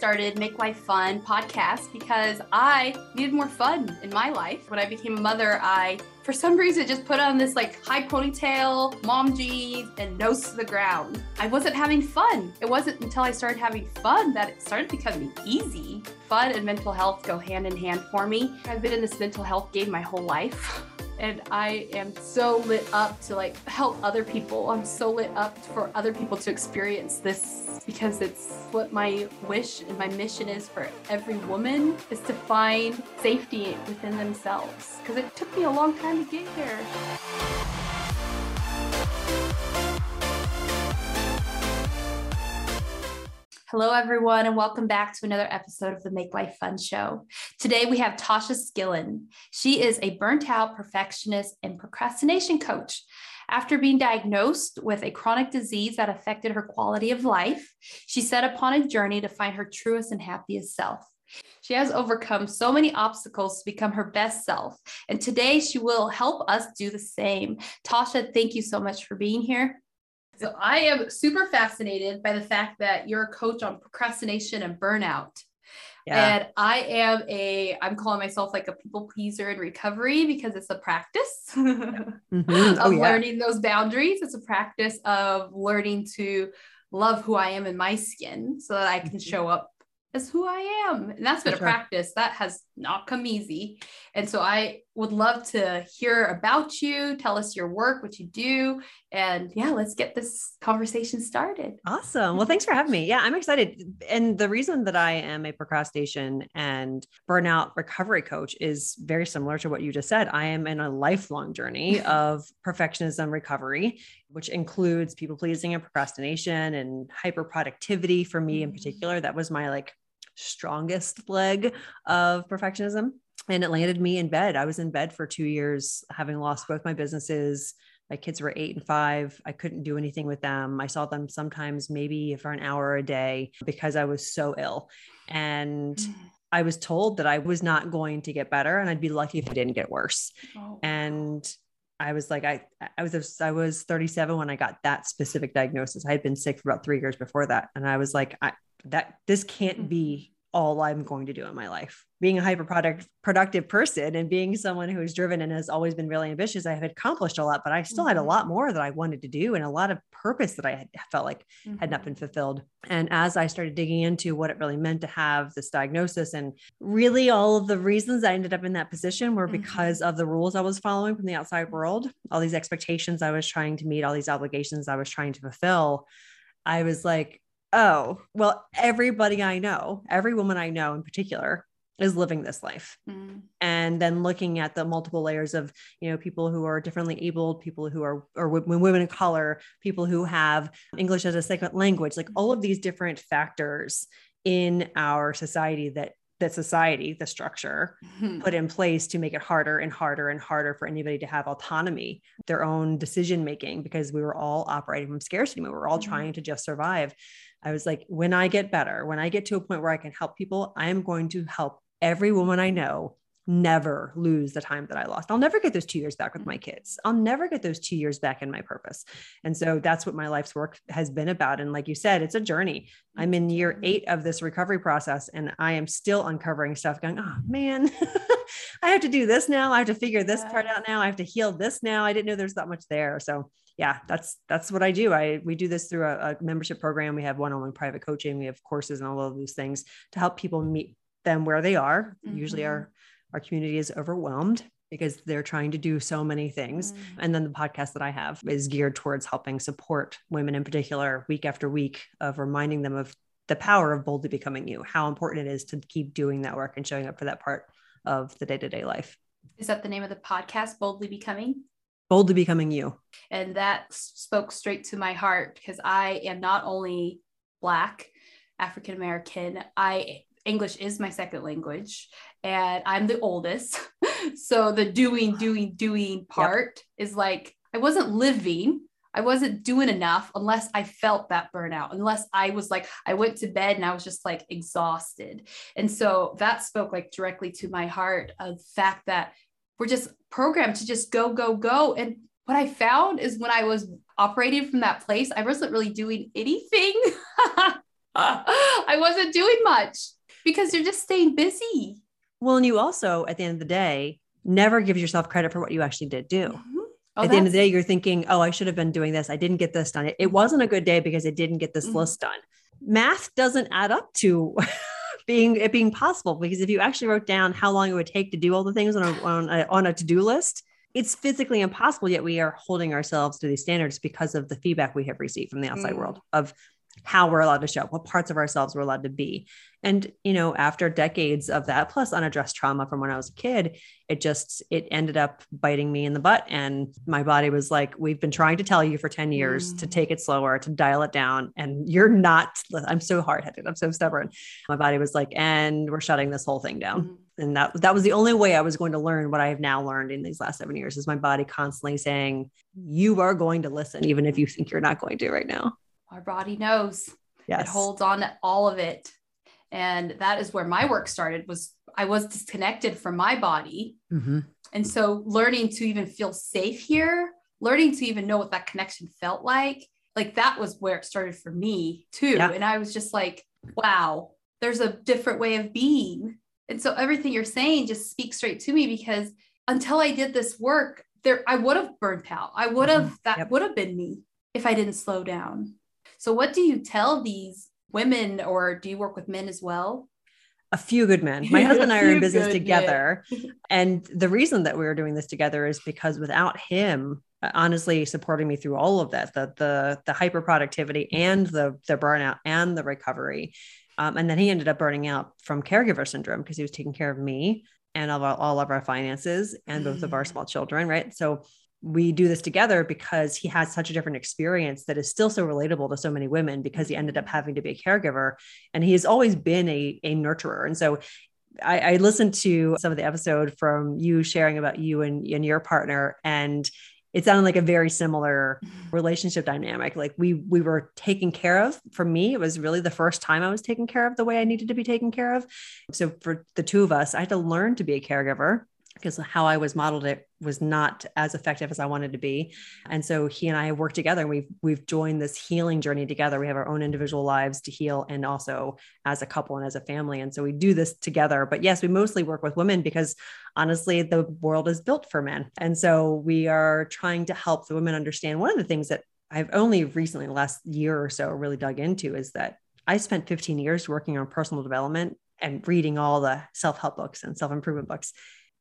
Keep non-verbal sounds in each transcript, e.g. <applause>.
started Make Life Fun podcast because I needed more fun in my life. When I became a mother, I, for some reason, just put on this like high ponytail, mom jeans, and nose to the ground. I wasn't having fun. It wasn't until I started having fun that it started becoming easy. Fun and mental health go hand in hand for me. I've been in this mental health game my whole life. <laughs> and I am so lit up to like help other people. I'm so lit up for other people to experience this because it's what my wish and my mission is for every woman is to find safety within themselves because it took me a long time to get here. Hello, everyone, and welcome back to another episode of the Make Life Fun Show. Today, we have Tasha Skillin. She is a burnt out perfectionist and procrastination coach. After being diagnosed with a chronic disease that affected her quality of life, she set upon a journey to find her truest and happiest self. She has overcome so many obstacles to become her best self. And today she will help us do the same. Tasha, thank you so much for being here. So I am super fascinated by the fact that you're a coach on procrastination and burnout. Yeah. And I am a, I'm calling myself like a people pleaser in recovery because it's a practice <laughs> mm-hmm. oh, of yeah. learning those boundaries. It's a practice of learning to love who I am in my skin so that I can mm-hmm. show up as who I am. And that's been For a sure. practice that has not come easy. And so I would love to hear about you, tell us your work, what you do. And yeah, let's get this conversation started. Awesome. Well, thanks for having me. Yeah, I'm excited. And the reason that I am a procrastination and burnout recovery coach is very similar to what you just said. I am in a lifelong journey <laughs> of perfectionism recovery, which includes people pleasing and procrastination and hyper productivity for me in mm-hmm. particular. That was my like strongest leg of perfectionism. And it landed me in bed. I was in bed for two years, having lost both my businesses. My kids were eight and five. I couldn't do anything with them. I saw them sometimes maybe for an hour a day because I was so ill. And mm. I was told that I was not going to get better and I'd be lucky if it didn't get worse. Oh. And I was like, I, I was, I was 37 when I got that specific diagnosis. I had been sick for about three years before that. And I was like, I, that this can't be all I'm going to do in my life. Being a hyper product productive person and being someone who is driven and has always been really ambitious, I have accomplished a lot, but I still mm-hmm. had a lot mm-hmm. more that I wanted to do and a lot of purpose that I had felt like mm-hmm. had not been mm-hmm. fulfilled. And as I started digging into what it really meant to have this diagnosis and really all of the reasons I ended up in that position were mm-hmm. because of the rules I was following from the outside world, all these expectations I was trying to meet, all these obligations I was trying to fulfill. I was like, oh, well, everybody I know, every woman I know in particular, is living this life mm. and then looking at the multiple layers of you know people who are differently abled people who are or women of color people who have english as a second language like all of these different factors in our society that that society the structure mm-hmm. put in place to make it harder and harder and harder for anybody to have autonomy their own decision making because we were all operating from scarcity we were all mm-hmm. trying to just survive I was like, when I get better, when I get to a point where I can help people, I am going to help every woman I know never lose the time that I lost. I'll never get those two years back with my kids. I'll never get those two years back in my purpose. And so that's what my life's work has been about. And like you said, it's a journey. I'm in year eight of this recovery process and I am still uncovering stuff going, oh man, <laughs> I have to do this now. I have to figure this part out now. I have to heal this now. I didn't know there's that much there. So yeah, that's that's what I do. I we do this through a, a membership program. We have one-on-one private coaching. We have courses and all of those things to help people meet them where they are. Mm-hmm. Usually our our community is overwhelmed because they're trying to do so many things. Mm-hmm. And then the podcast that I have is geared towards helping support women in particular week after week of reminding them of the power of boldly becoming you, how important it is to keep doing that work and showing up for that part of the day-to-day life. Is that the name of the podcast, Boldly Becoming? Boldly becoming you. And that spoke straight to my heart because I am not only Black, African American, I English is my second language and I'm the oldest. <laughs> so the doing, doing, doing part yep. is like I wasn't living. I wasn't doing enough unless I felt that burnout, unless I was like, I went to bed and I was just like exhausted. And so that spoke like directly to my heart of the fact that we're just programmed to just go, go, go. And what I found is when I was operating from that place, I wasn't really doing anything. <laughs> I wasn't doing much because you're just staying busy. Well, and you also, at the end of the day, never give yourself credit for what you actually did do. Mm-hmm. Oh, at the end of the day, you're thinking, oh, I should have been doing this. I didn't get this done. It, it Mm-hmm. wasn't a good day because I didn't get this Mhm. list done. Math doesn't add up to <laughs> being it being possible because if you actually wrote down how long it would take to do all the things on a, on a, on a to-do list, it's physically impossible. Yet we are holding ourselves to these standards because of the feedback we have received from the outside Mm. world of how we're allowed to show up, what parts of ourselves we're allowed to be. And, you know, after decades of that, plus unaddressed trauma from when I was a kid, it just, it ended up biting me in the butt. And my body was like, we've been trying to tell you for 10 years to Mm. take it slower, to dial it down. And you're not, <laughs> I'm so hard headed. I'm so stubborn. My body was like, and we're shutting this whole thing down. Mhm. And that, that was the only way I was going to learn what I have now learned in these last seven years is my body constantly saying, you are going to listen, even if you think you're not going to right now. Our body knows. Yes. It holds on to all of it. And that is where my work started was I was disconnected from my body. Mhm. And so learning to even feel safe here, learning to even know what that connection felt like, like that was where it started for me too. Yeah. And I was just like, wow, there's a different way of being. And so everything you're saying just speaks straight to me because until I did this work, there I would have burnt out. I would have that Yep. would have been me if I didn't slow down. So what do you tell these women or do you work with men as well? a few good men. My <laughs> husband and I are in business together. <laughs> and the reason that we were doing this together is because without him honestly supporting me through all of that, the the the hyper productivity and the the burnout and the recovery. Um, and then he ended up burning out from caregiver syndrome because he was taking care of me and of all, all of our finances and both of our Mm. small children, right? So we do this together because he has such a different experience that is still so relatable to so many women because he ended up having to be a caregiver and he has always been a, a nurturer. And so I, I listened to some of the episode from you sharing about you and, and your partner, and it sounded like a very similar mm-hmm. relationship dynamic. Like we we were taken care of. For me, it was really the first time I was taken care of the way I needed to be taken care of. So for the two of us, I had to learn to be a caregiver because how I was modeled it was not as effective as I wanted to be. And so he and I have worked together and we've we've joined this healing journey together. We have our own individual lives to heal and also as a couple and as a family. And so we do this together. But yes, we mostly work with women because honestly, the world is built for men. And so we are trying to help the women understand one of the things that I've only recently, the last year or so, really dug into is that I spent 15 years working on personal development and reading all the self help books and self improvement books.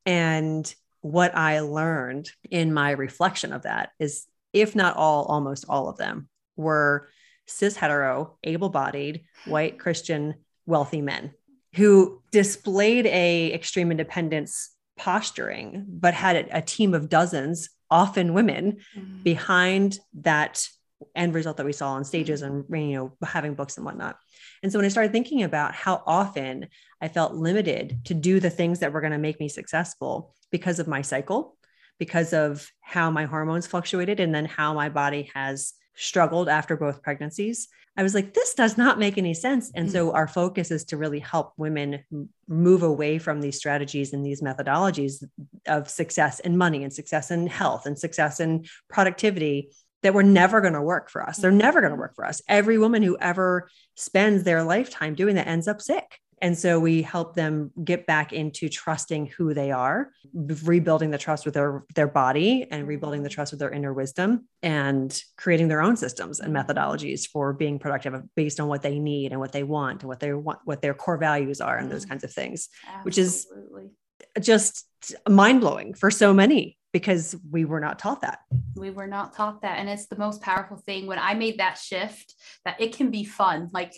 And what I learned in my reflection of that is, if not all, almost all of them were cis hetero, able bodied, white Christian, wealthy men who displayed a extreme independence posturing, but had a, team of dozens, often women, Mm. behind that end result that we saw on stages mm-hmm. and you know having books and whatnot. And so when i started thinking about how often i felt limited to do the things that were going to make me successful because of my cycle because of how my hormones fluctuated and then how my body has struggled after both pregnancies i was like this does not make any sense. And so mm-hmm. our focus is to really help women move away from these strategies and these methodologies of success and money and success and health and success and productivity that were never going to work for us. They're never going to mm-hmm. work for us. Every woman who ever spends their lifetime doing that ends up sick. And so we help them get back into trusting who they are, rebuilding the trust with their their body and rebuilding the mm-hmm. trust with their inner wisdom and creating their own systems and mm-hmm. methodologies for being productive based on what they need and what they want and what they want what their core values are and those kinds of things. which is- Just mind-blowing for so many because we were not taught that. we were not taught that. And it's the most powerful thing. When i made that shift that it can be fun like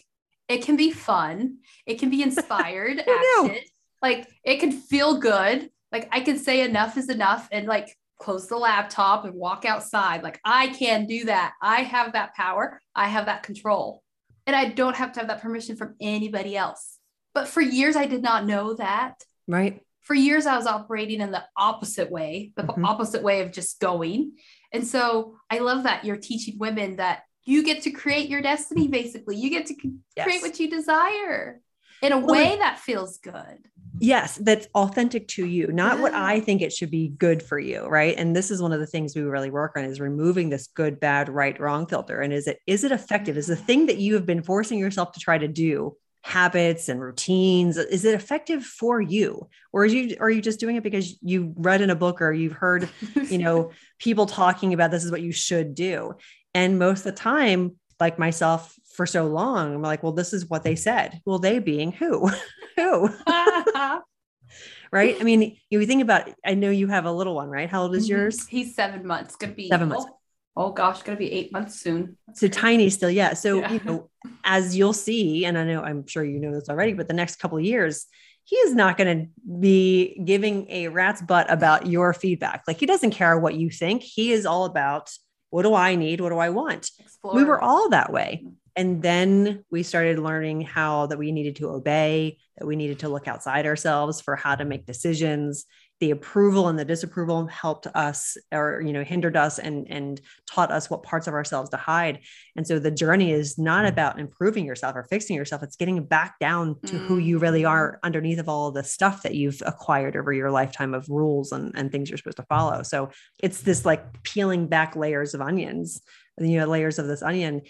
it can be fun. It can be <laughs> inspired action. Like it can feel good. Like i can say enough is enough and like close the laptop and walk outside. Like i can do that. I have that power. I have that control. And i don't have to have that permission from anybody else. But for years i did not know that. Right. For years I was operating in the opposite way, the Mhm. opposite way of just going. And so I love that you're teaching women that you get to create your destiny basically. You get to c- create what you desire. in a way that feels good. Yes, that's authentic to you, not what I think it should be good for you, right? And this is one of the things we really work on is removing this good, bad, right, wrong filter. And is it is it effective? Is the thing that you have been forcing yourself to try to do habits and routines is it effective for you? Or are you are you just doing it because you read in a book or you've heard you know <laughs> people talking about this is what you should do? And most of the time like myself for so long i'm like well this is what they said. Well they being who? <laughs> Who? <laughs> Right? I mean you think about i know you have a little one right? How old is mm-hmm. yours? He's seven months. Gonna be seven months oh gosh, gonna be eight months soon. so tiny still, yeah. So yeah. you know, as you'll see, and I know I'm sure you know this already, but the next couple of years, he is not going to be giving a rat's butt about your feedback. Like he doesn't care what you think. He is all about what do I need? What do I want? Explore. We were all that way. Mm-hmm. And then we started learning how that we needed to obey, that we needed to look outside ourselves for how to make decisions, the approval and the disapproval helped us or you know hindered us and and taught us what parts of ourselves to hide. And so the journey is not about improving yourself or fixing yourself. It's getting back down to mm. who you really are mm-hmm. underneath of all the stuff that you've acquired over your lifetime of rules and, and things you're supposed to follow. So it's this like peeling back layers of onions you know layers of this onion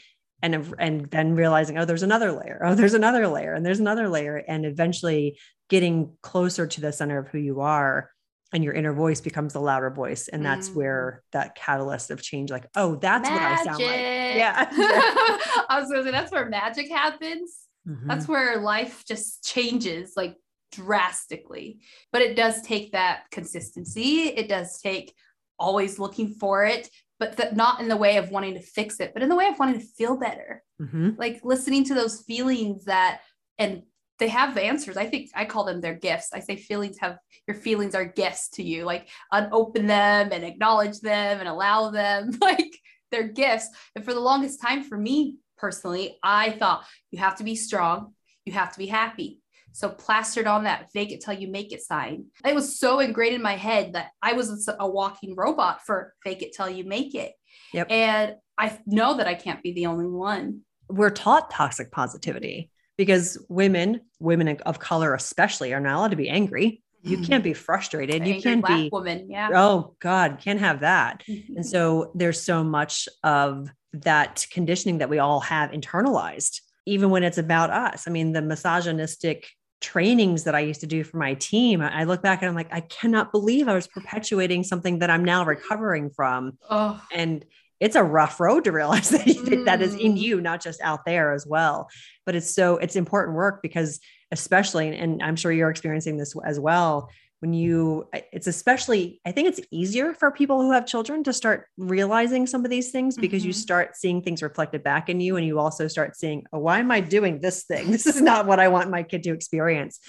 and and then realizing oh there's another layer. Oh there's another layer and there's another layer. And eventually getting closer to the center of who you are and your inner voice becomes the louder voice and that's mm. where that catalyst of change like oh that's magic. what i sound like yeah <laughs> i was gonna say that's where magic happens mm-hmm. that's where life just changes like drastically but it does take that consistency it does take always looking for it but the, not in the way of wanting to fix it but in the way of wanting to feel better mm-hmm. like listening to those feelings that and they have answers. I think I call them their gifts. I say feelings have your feelings are gifts to you. Like unopen them and acknowledge them and allow them. <laughs> Like they're gifts. And for the longest time, for me personally, I thought you have to be strong, you have to be happy. So plastered on that fake it till you make it sign. It was so ingrained in my head that I was a walking robot for fake it till you make it. Yep. And I know that I can't be the only one. We're taught toxic positivity because women, women of color especially, are not allowed to be angry. You mm. can't be frustrated. you can't be woman. Yeah. Oh God, can't have that. and so there's so much of that conditioning that we all have internalized, even when it's about us. I mean, the misogynistic trainings that I used to do for my team, I look back and I'm like, I cannot believe I was perpetuating something that I'm now recovering from. Oh. And it's a rough road to realize <laughs> that, mm. that is in mm. you, not just out there as well. But it's so it's important work because especially, and I'm sure you're experiencing this as well. When you, it's especially, I think it's easier for people who have children to start realizing some of these things because mm-hmm. you start seeing things reflected back in you. And you also start seeing, oh, why am I doing this thing? <laughs> This is not what I want my kid to experience.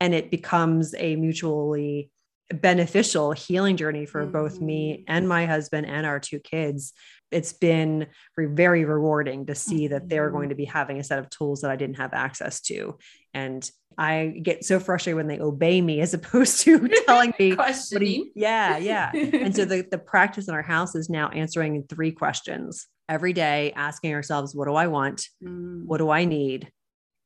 And it becomes a mutually beneficial healing journey for mm-hmm. both me mm. and my husband and our two kids it's been very rewarding to see that they're going mm-hmm. to be having a set of tools that I didn't have access to. And I get so frustrated when they obey me as opposed to <laughs> telling me questioning. yeah, yeah. and so <laughs> the, the practice in our house is now answering three questions every day, asking ourselves, what do I want? Mm. What do I need?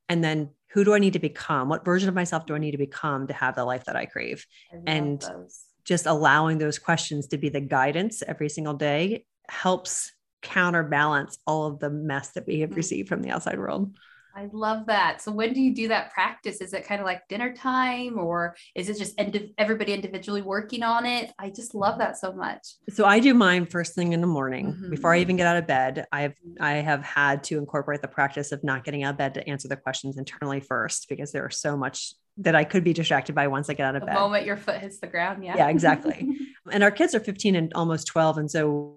And then who do I need to become? What version of myself do I need to become to have the life that I crave? I and those. just allowing those questions to be the guidance every single day helps counterbalance all of the mess that we have mm-hmm. received from the outside world. I love that. So when do you do that practice? Is it kind of like dinner time or is it just ind- everybody individually working on it? I just love that so much. So I do mine first thing in the morning mm-hmm. before I even get out of bed. I've I have had to incorporate the practice of not getting out of bed to answer the questions internally first because there are so much that I could be distracted by once I get out of the bed. The moment your foot hits the ground, yeah. Yeah, exactly. <laughs> and our kids are 15 and almost 12 and so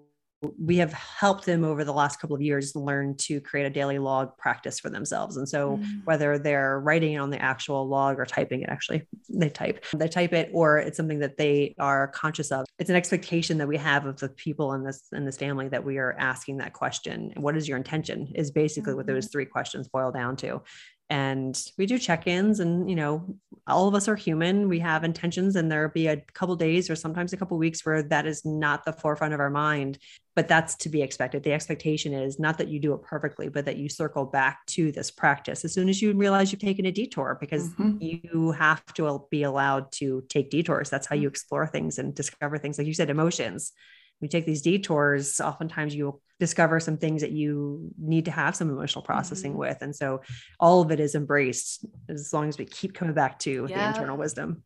we have helped them over the last couple of years learn to create a daily log practice for themselves. And so, mm. whether they're writing it on the actual log or typing it, actually, they type, they type it, or it's something that they are conscious of. It's an expectation that we have of the people in this in this family that we are asking that question. What is your intention? Is basically mm-hmm. what those mm-hmm. three questions boil down to. And we do check-ins and you know all of us are human. We have intentions and there'll be a couple days or sometimes a couple weeks where that is not the forefront of our mind but that's to be expected. The expectation is not that you do it perfectly but that you circle back to this practice. As soon as you realize you've taken a detour because mm-hmm. you have to be allowed to take detours. That's how you mm-hmm. explore things and discover things like you said emotions you take these detours, oftentimes you'll discover some things that you need to have some emotional processing mm-hmm. with. And so all of it is embraced as long as we keep coming back to yeah. the internal wisdom.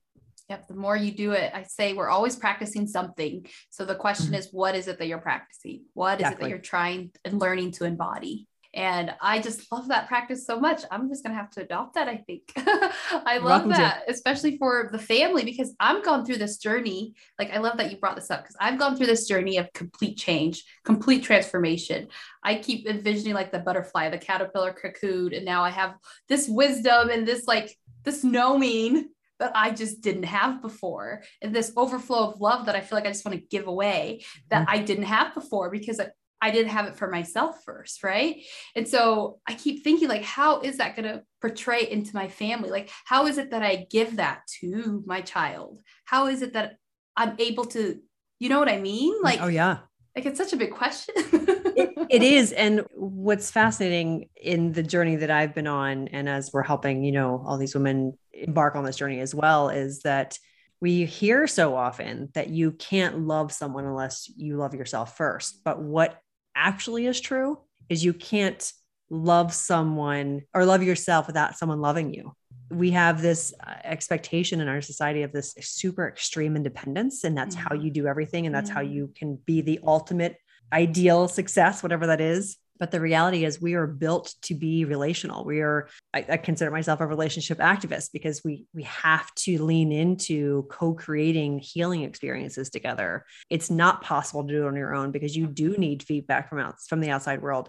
Yep. The more you do it, I say we're always practicing something. So the question mm-hmm. is, what is it that you're practicing? What is exactly. it that you're trying and learning to embody? And I just love that practice so much. I'm just going to have to adopt that, I think. <laughs> I love that, to. especially for the family, because I'm gone through this journey. Like, I love that you brought this up because I've gone through this journey of complete change, complete transformation. I keep envisioning like the butterfly, the caterpillar cocoon. And now I have this wisdom and this, like, this knowing that I just didn't have before. And this overflow of love that I feel like I just want to give away that mm-hmm. I didn't have before because I didn't have it for myself first, right? And so I keep thinking, like, how is that going to portray into my family? Like, how is it that I give that to my child? How is it that I'm able to, you know what I mean? Mm, like, oh, yeah. Like, it's such a big question. it, it <laughs> is. And what's fascinating in the journey that I've been on, and as we're helping, you know, all these women embark on this journey as well, is that we hear so often that you can't love someone unless you love yourself first. But what actually is true is you can't love someone or love yourself without someone loving you. We have this uh, expectation in our society of this super extreme independence, and that's mm-hmm. how you do everything, and that's mm-hmm. how you can be the ultimate ideal success, whatever that is. But the reality is, we are built to be relational. We are, I, I, consider myself a relationship activist because we we have to lean into co-creating healing experiences together. It's not possible to do it on your own because you do need feedback from out from the outside world.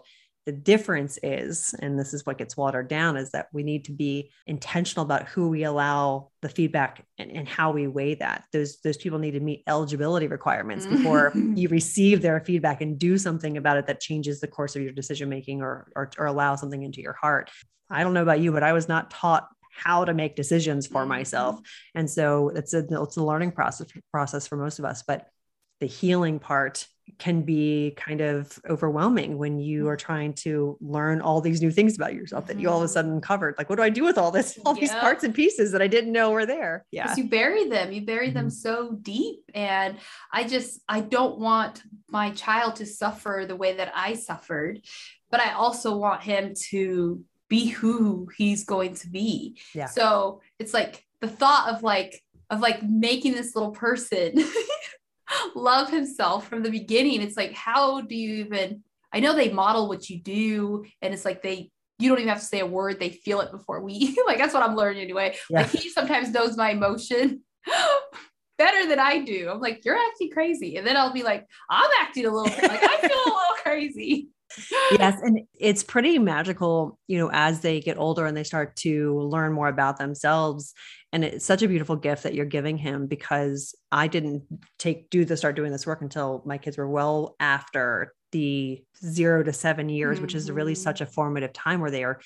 The difference is, and this is what gets watered down, is that we need to be intentional about who we allow the feedback and, and how we weigh that. Those those people need to meet eligibility requirements before <laughs> you receive their feedback and do something about it that changes the course of your decision making or, or or allow something into your heart. I don't know about you, but I was not taught how to make decisions for myself, mm-hmm. and so it's a it's a learning process process for most of us. But the healing part can be kind of overwhelming when you are trying to learn all these new things about yourself that you all of a mm-hmm. sudden covered. Like, what do I do with all this, all these parts and pieces that I didn't know were there? Yeah. You bury them, you bury mm-hmm. them so deep. And I just, I don't want my child to suffer the way that I suffered, but I also want him to be who he's going to be. Yeah. So it's like the thought of like, of like making this little person <laughs> <laughs> love himself from the beginning. It's like, how do you even? I know they model what you do, and it's like they you don't even have to say a word; they feel it before we. <laughs> like that's what I'm learning anyway. Yeah. Like he sometimes knows my emotion <laughs> better than I do. I'm like, you're acting crazy, and then I'll be like, I'm acting a little like I feel a little crazy. Yes and it's pretty magical you know as they get older and they start to learn more about themselves and it's such a beautiful gift that you're giving him because i didn't take do the start doing this work until my kids were well after the zero to seven years mm-hmm. which is really mm-hmm. such a formative time where they are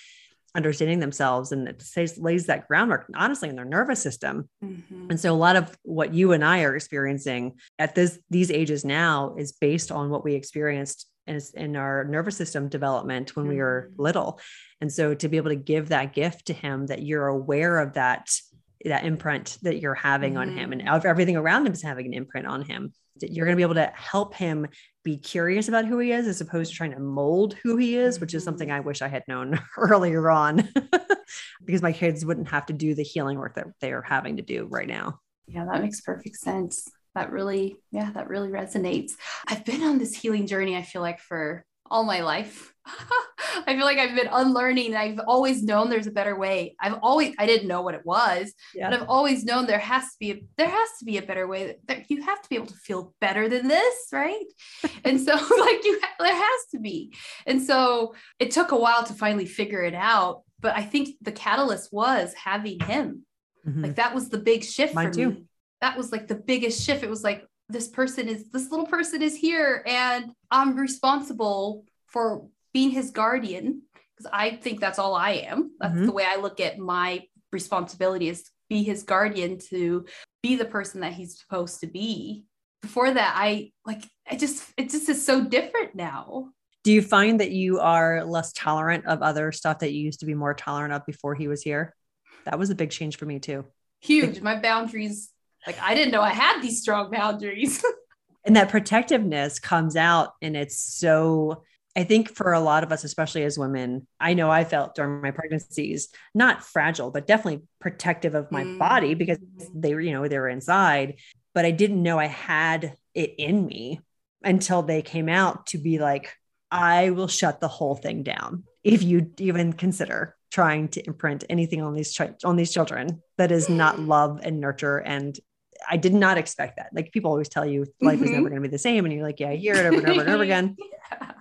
understanding themselves and it says, lays that groundwork honestly in their nervous system mm-hmm. and so a lot of what you and i are experiencing at this these ages now is based on what we experienced in, in our nervous system development when mm-hmm. we were mm-hmm. little and so to be able to give that gift to him that you're aware of that that imprint that you're having mm-hmm. on him and mm-hmm. everything around him is having an imprint on him you're going to be able to help him be curious about who he is as opposed to trying to mold who he is which is something i wish i had known <laughs> earlier on <laughs> because my kids wouldn't have to do the healing work that they are having to do right now yeah that makes perfect sense that really yeah that really resonates i've been on this healing journey i feel like for all my life <laughs> I feel like I've been unlearning. I've always known there's a better way. I've always I didn't know what it was, yeah. but I've always known there has to be a, there has to be a better way. That you have to be able to feel better than this, right? <laughs> and so <laughs> like you there has to be. And so it took a while to finally figure it out, but I think the catalyst was having him. Mm-hmm. Like that was the big shift Mine for too. me. That was like the biggest shift. It was like this person is this little person is here and I'm responsible for being his guardian because I think that's all I am. That's Mhm. the way I look at my responsibility is to be his guardian, to be the person that he's supposed to be. Before that, I like I just it just is so different now. Do you find that you are less tolerant of other stuff that you used to be more tolerant of before he was here? That was a big change for me too. Huge. My boundaries, like I didn't know I had these strong boundaries. <laughs> And that protectiveness comes out and it's so I think for a lot of us, especially as women, I know I felt during my pregnancies, not fragile, but definitely protective of my Mm. body because they were, you know, they were inside. But I didn't know I had it in me until they came out to be like, I will shut the whole thing down if you even consider trying to imprint anything on these chi- on these children that is not love and nurture and I did not expect that. Like people always tell you life is Mhm. never going to be the same and you're like yeah, I hear it over and over and over <laughs> again Yeah.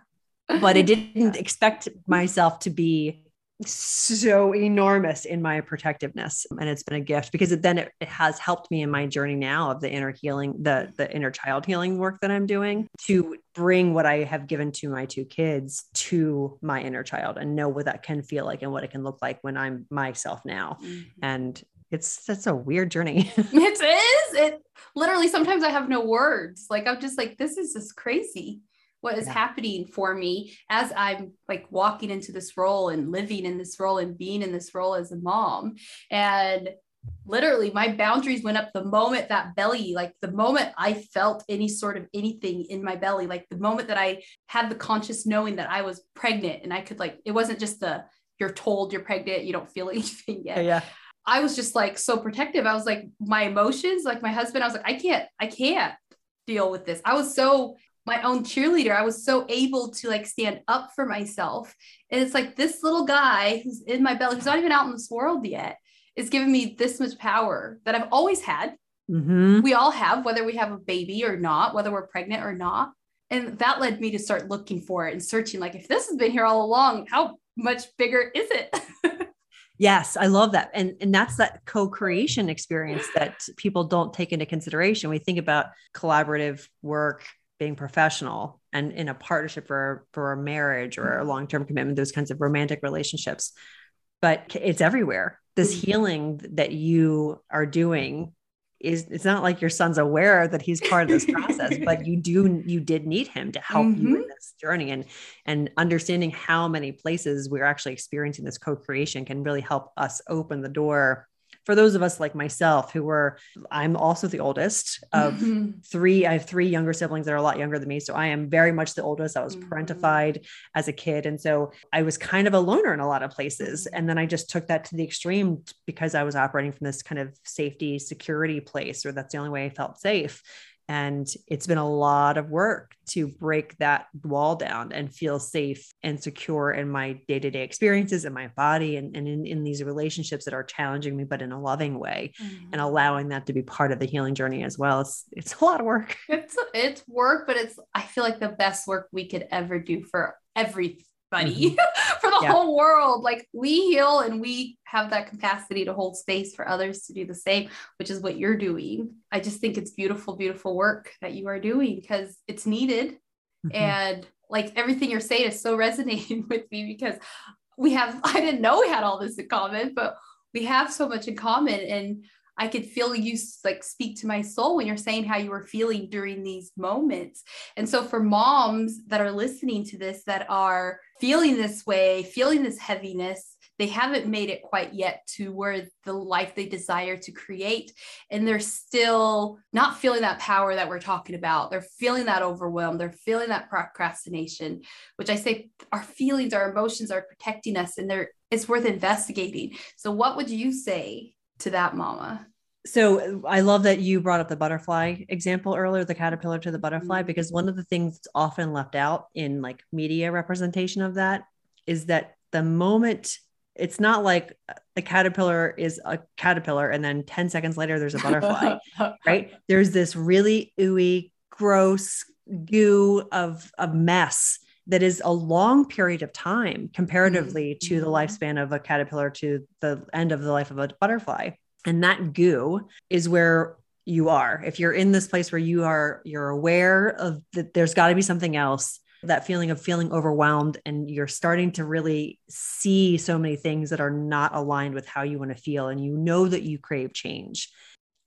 but I didn't expect myself to be so enormous in my protectiveness and it's been a gift because it, then it, it has helped me in my journey now of the inner healing the the inner child healing work that i'm doing to bring what i have given to my two kids to my inner child and know what that can feel like and what it can look like when i'm myself now Mhm. and it's that's a weird journey <laughs> It is. It literally sometimes I have no words. Like I'm just like, this is just crazy. What is Yeah. happening for me as I'm like walking into this role and living in this role and being in this role as a mom. And literally my boundaries went up the moment that belly, like the moment I felt any sort of anything in my belly, like the moment that I had the conscious knowing that I was pregnant and I could like, it wasn't just the you're told you're pregnant, you don't feel <laughs> anything yet. yeah I was just like so protective. I was like, my emotions, like my husband, I was like, I can't, I can't deal with this. I was so my own cheerleader. I was so able to like stand up for myself. And it's like this little guy who's in my belly, who's not even out in this world yet, is giving me this much power that I've always had. hmm We all have, whether we have a baby or not, whether we're pregnant or not. And that led me to start looking for it and searching, like, if this has been here all along, how much bigger is it? <laughs> Yes, I love that. And and that's that co-creation experience that people don't take into consideration. We think about collaborative work, being professional and in a partnership for for a marriage or a long-term commitment, those kinds of romantic relationships. But it's everywhere. This Mhm. healing that you are doing is it's not like your son's aware that he's part of this process, <laughs> but you do you did need him to help you in mm-hmm. this journey and and understanding how many places we're actually experiencing this co-creation can really help us open the door for those of us like myself who were i'm also the oldest of Mhm. three i have three younger siblings that are a lot younger than me so i am very much the oldest i was Mhm. parentified as a kid and so i was kind of a loner in a lot of places Mhm. and then i just took that to the extreme because i was operating from this kind of safety security place or that's the only way i felt safe and it's been a lot of work to break that wall down and feel safe and secure in my day-to-day experiences in my body and, and in, in these relationships that are challenging me but in a loving way and mm-hmm. allowing that to be part of the healing journey as well. It's it's a lot of work. It's it's work, but it's I feel like the best work we could ever do for everybody, <laughs> for the Yeah. whole world. Like we heal and we have that capacity to hold space for others to do the same, which is what you're doing. I just think it's beautiful, beautiful work that you are doing because it's needed. Mhm. And like everything you're saying is so resonating <laughs> with me because we have, <laughs> I didn't know we had all this in common, but we have so much in common. And I could feel you like speak to my soul when you're saying how you were feeling during these moments. And so for moms that are listening to this, that are feeling this way, feeling this heaviness, they haven't made it quite yet to where the life they desire to create. And they're still not feeling that power that we're talking about. They're feeling that overwhelm. They're feeling that procrastination, which I say our feelings, our emotions are protecting us and they're it's worth investigating. So what would you say to that mama? So I love that you brought up the butterfly example earlier, the caterpillar to the butterfly, Mhm. because one of the things that's often left out in like media representation of that is that the moment it's not like the caterpillar is a caterpillar and then 10 seconds later there's a butterfly, <laughs> right? There's this really ooey, gross goo of a mess that is a long period of time comparatively to the Mhm. lifespan of a caterpillar to the end of the life of a butterfly. And that goo is where you are. If you're in this place where you are you're aware of that there's got to be something else that feeling of feeling overwhelmed and you're starting to really see so many things that are not aligned with how you want to feel and you know that you crave change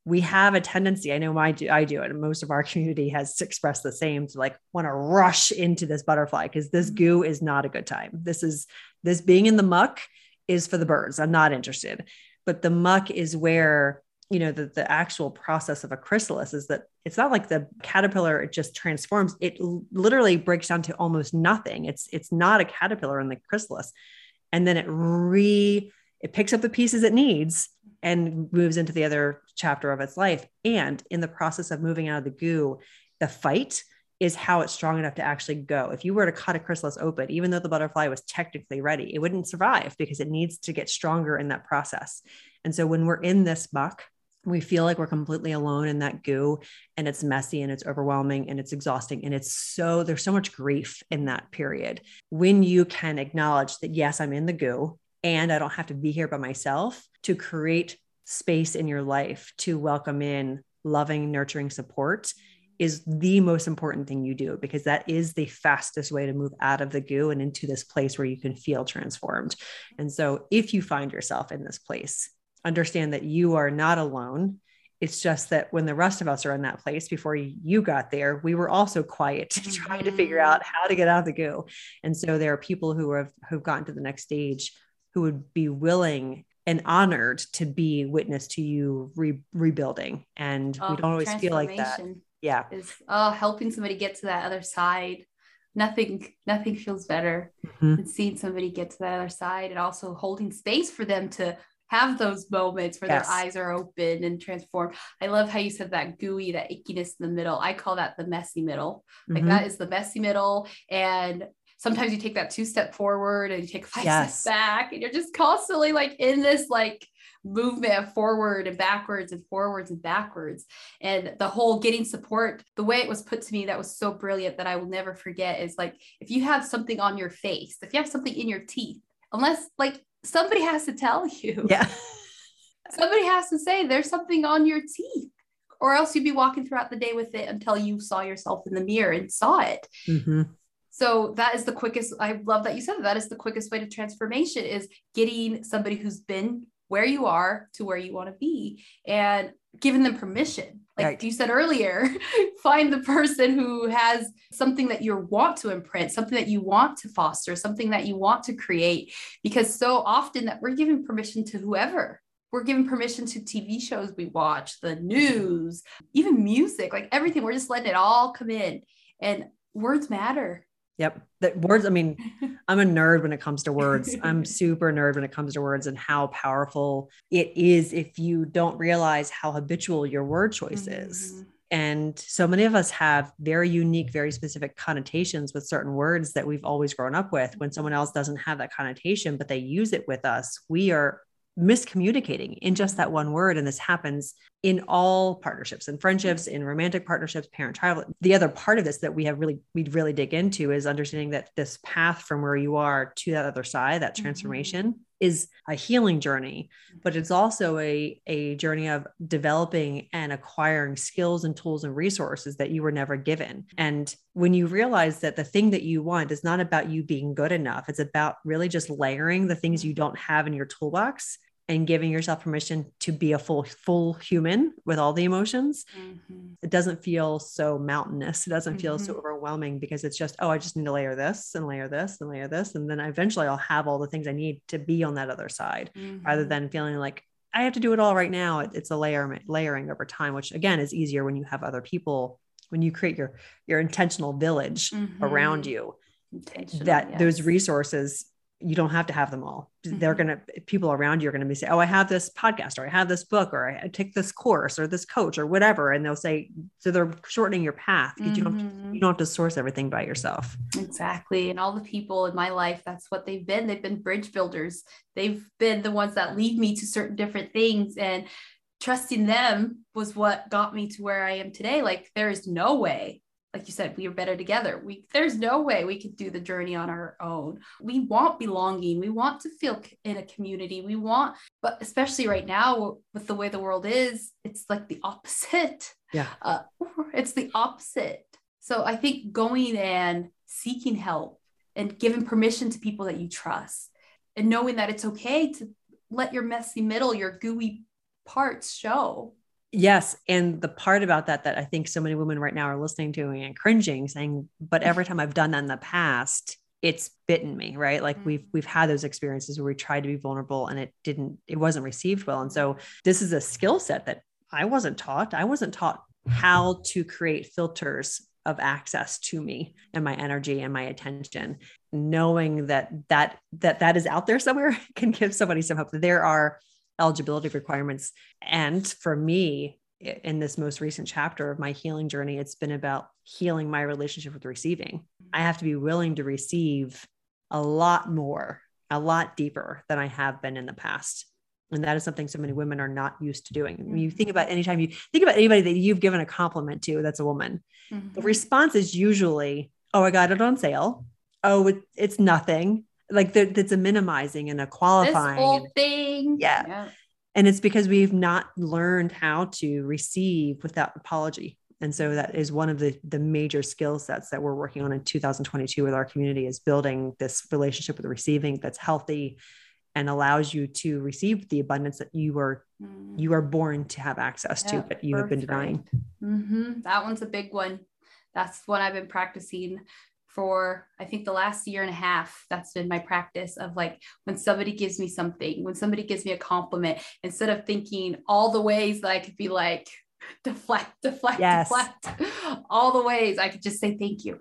we have a tendency i know I do, I do it and most of our <laughs> community has expressed the same to like want to rush into this butterfly because this mm-hmm. goo is not a good time. This is this being in the muck is for the birds i'm not interested. But the muck is where you know the, the actual process of a chrysalis is that it's not like the caterpillar it just transforms it literally breaks down to almost nothing. It's it's not a caterpillar in the chrysalis. And then it re it picks up the pieces it needs and moves into the other chapter of its life and in the process of moving out of the goo the fight is how it's strong enough to actually go. If you were to cut a chrysalis open, even though the butterfly was technically ready, it wouldn't survive because it needs to get stronger in that process. And so when we're in this muck, we feel like we're completely alone in that goo and it's messy and it's overwhelming and it's exhausting and it's so there's so much grief in that period when you can acknowledge that yes i'm in the goo and i don't have to be here by myself to create space in your life to welcome in loving nurturing support is the most important thing you do because that is the fastest way to move out of the goo and into this place where you can feel transformed. And so if you find yourself in this place, understand that you are not alone. It's just that when the rest of us are in that place before you got there, we were also quiet trying to figure out mm-hmm. how to get out of the goo. And so there are people who have who've gotten to the next stage who would be willing and honored to be witness to you re- rebuilding. And oh, we don't always feel like that. Yeah. Is oh helping somebody get to that other side. Nothing, nothing feels better mm-hmm. than seeing somebody get to that other side and also holding space for them to have those moments where yes. their eyes are open and transformed. I love how you said that gooey, that ickiness in the middle. I call that the messy middle. Like mm-hmm. that is the messy middle. And sometimes you take that two step forward and you take five yes. steps back and you're just constantly like in this like movement forward and backwards and forwards and backwards and the whole getting support the way it was put to me that was so brilliant that i will never forget is like if you have something on your face if you have something in your teeth unless like somebody has to tell <laughs> you. Yeah. somebody has to say there's something on your teeth, or else you'd be walking throughout the day with it until you saw yourself in the mirror and saw it. Mm-hmm. So that is the quickest. I love that you said that. that is the quickest way to transformation is getting somebody who's been where you are to where you want to be and giving them permission like right. you said earlier <laughs> find the person who has something that you want to imprint something that you want to foster something that you want to create because so often that we're giving permission to whoever we're giving permission to TV shows we watch, the news, even music, like everything. We're just letting it all come in. And words matter. Yep. That words, I mean, <laughs> I'm a nerd when it comes to words. I'm <laughs> super nerd when it comes to words and how powerful it is if you don't realize how habitual your word choice mm-hmm. is. And so many of us have very unique, very specific connotations with certain words that we've always grown up with. When someone else doesn't have that connotation, but they use it with us, we are miscommunicating in just that one word. And this happens in all partnerships and friendships, in romantic partnerships, parent child. The other part of this that we have really, we really dig into is understanding that this path from where you are to that other side, that mm-hmm. transformation mm-hmm. is a healing journey, but it's also a, a journey of developing and acquiring skills and tools and resources that you were never given. And when you realize that the thing that you want is not about you being good enough, it's about really just layering the things you don't have in your toolbox and giving yourself permission to be a full full human with all the emotions mm-hmm. it doesn't feel so mountainous it doesn't mm-hmm. feel so mm-hmm. overwhelming because it's just oh i just need to layer this and layer this and layer this and then eventually i'll have all the things i need to be on that other side mm-hmm. rather than feeling like i have to do it all right now it, it's a layer layering over time which again is easier when you have other people when you create your your intentional village around mm-hmm. you that yes. those resources you don't have to have them all. Mm-hmm. They're going to, people around you are going to be say, Oh, I have this podcast or I have this book or I take this course or this coach or whatever. And they'll say, so they're shortening your path because mm-hmm. you don't, mm-hmm. you don't have to source everything by yourself. Exactly. And all the people in my life, that's what they've been. They've been bridge builders. They've been the ones that lead me to certain different things and trusting them was what got me to where I am today. Like there is no way like you said, we are better together. We there's no way we could do the journey on our own. We want belonging. We want to feel in a community. We want, but especially right now with the way the world is, it's like the opposite. Yeah. Uh, it's the opposite. So I think going and seeking help and giving permission to people that you trust and knowing that it's okay to let your messy middle, your gooey parts show. Yes. And the part about that, that I think so many women right now are listening to and cringing, saying, but every time I've done that in the past, it's bitten me, right? Like mm-hmm. we've we've had those experiences where we tried to be vulnerable and it didn't, it wasn't received well. And so this is a skill set that I wasn't taught. I wasn't taught how <laughs> to create filters of access to me and my energy and my attention knowing that that that that is out there somewhere <laughs> can give somebody some hope that there are eligibility requirements and for me in this most recent chapter of my healing journey it's been about healing my relationship with receiving i have to be willing to receive a lot more a lot deeper than i have been in the past and that is something so many women are not used to doing. When you think about anytime you think about anybody that you've given a compliment to that's a woman, mm-hmm. the response is usually, Oh, I got it on sale. Oh, it, it's nothing. Like that's a minimizing and a qualifying. This whole thing. Yeah. yeah. And it's because we've not learned how to receive without apology. And so that is one of the, the major skill sets that we're working on in 2022 with our community is building this relationship with receiving that's healthy, and allows you to receive the abundance that you are mm. you are born to have access yeah, to but you have been denying mm-hmm. that one's a big one that's what i've been practicing for i think the last year and a half that's been my practice of like when somebody gives me something when somebody gives me a compliment instead of thinking all the ways that i could be like <laughs> deflect deflect yes. deflect <laughs> all the ways i could just say thank you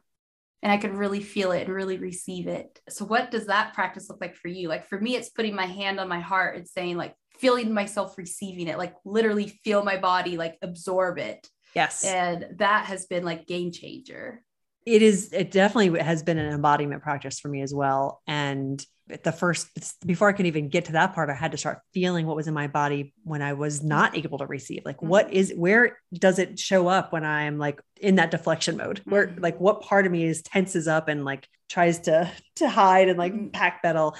and I could really feel it and really receive it. So, what does that practice look like for you? Like, for me, it's putting my hand on my heart and saying, like, feeling myself receiving it, like, literally feel my body, like, absorb it. Yes. And that has been like game changer. It is, it definitely has been an embodiment practice for me as well. And the first before I could even get to that part, I had to start feeling what was in my body when I was not able to receive. Like, mm-hmm. what is where does it show up when I'm like in that deflection mode? Where mm-hmm. like what part of me is tenses up and like tries to to hide and like mm-hmm. pack battle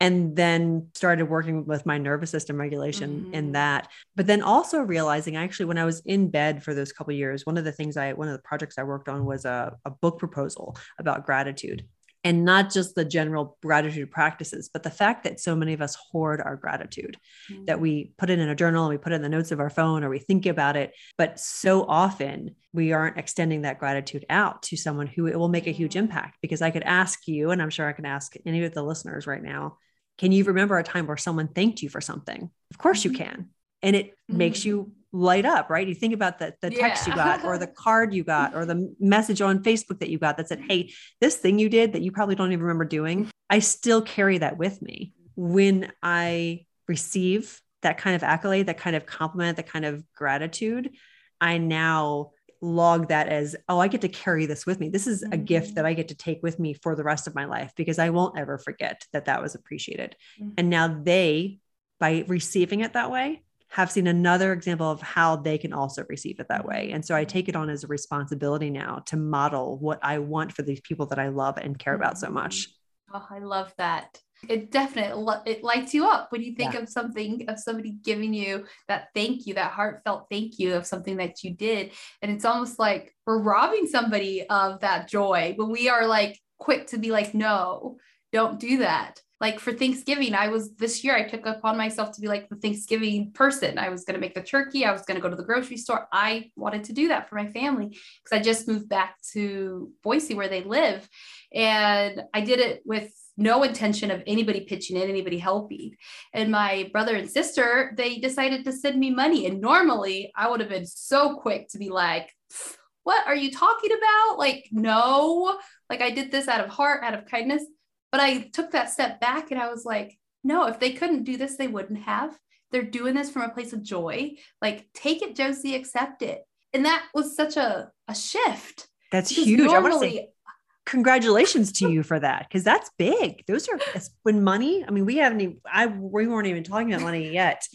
and then started working with my nervous system regulation mm-hmm. in that but then also realizing actually when i was in bed for those couple years one of the things i one of the projects i worked on was a, a book proposal about gratitude and not just the general gratitude practices, but the fact that so many of us hoard our gratitude, mm-hmm. that we put it in a journal and we put it in the notes of our phone or we think about it. But so often we aren't extending that gratitude out to someone who it will make a huge impact. Because I could ask you, and I'm sure I can ask any of the listeners right now, can you remember a time where someone thanked you for something? Of course mm-hmm. you can. And it mm-hmm. makes you light up, right? You think about the, the text yeah. you got or the <laughs> card you got or the message on Facebook that you got that said, Hey, this thing you did that you probably don't even remember doing, I still carry that with me. When I receive that kind of accolade, that kind of compliment, that kind of gratitude, I now log that as, oh, I get to carry this with me. This is a gift that mm-hmm. I get to take with me for the rest of my life because I won't ever forget that that was appreciated. Mm-hmm. And now they, by receiving it that way, have seen another example of how they can also receive it that way. And so I take it on as a responsibility now to model what I want for these people that I love and care about so much. Mm-hmm. Oh, I love that. It definitely it lights you up when you think yeah. of something of somebody giving you that thank you, that heartfelt thank you of something that you did. And it's almost like we're robbing somebody of that joy when we are like quick to be like, no, don't do that like for Thanksgiving, I was this year, I took upon myself to be like the Thanksgiving person. I was going to make the turkey. I was going to go to the grocery store. I wanted to do that for my family because I just moved back to Boise where they live. And I did it with no intention of anybody pitching in, anybody helping. And my brother and sister, they decided to send me money. And normally I would have been so quick to be like, what are you talking about? Like, no, like I did this out of heart, out of kindness. But I took that step back and I was like, no, if they couldn't do this, they wouldn't have. They're doing this from a place of joy. Like, take it, Josie, accept it. And that was such a, a shift. That's huge. Normally, I want to say congratulations to you for that because that's big. Those are when money. I mean, we haven't even, I we weren't even talking about money yet,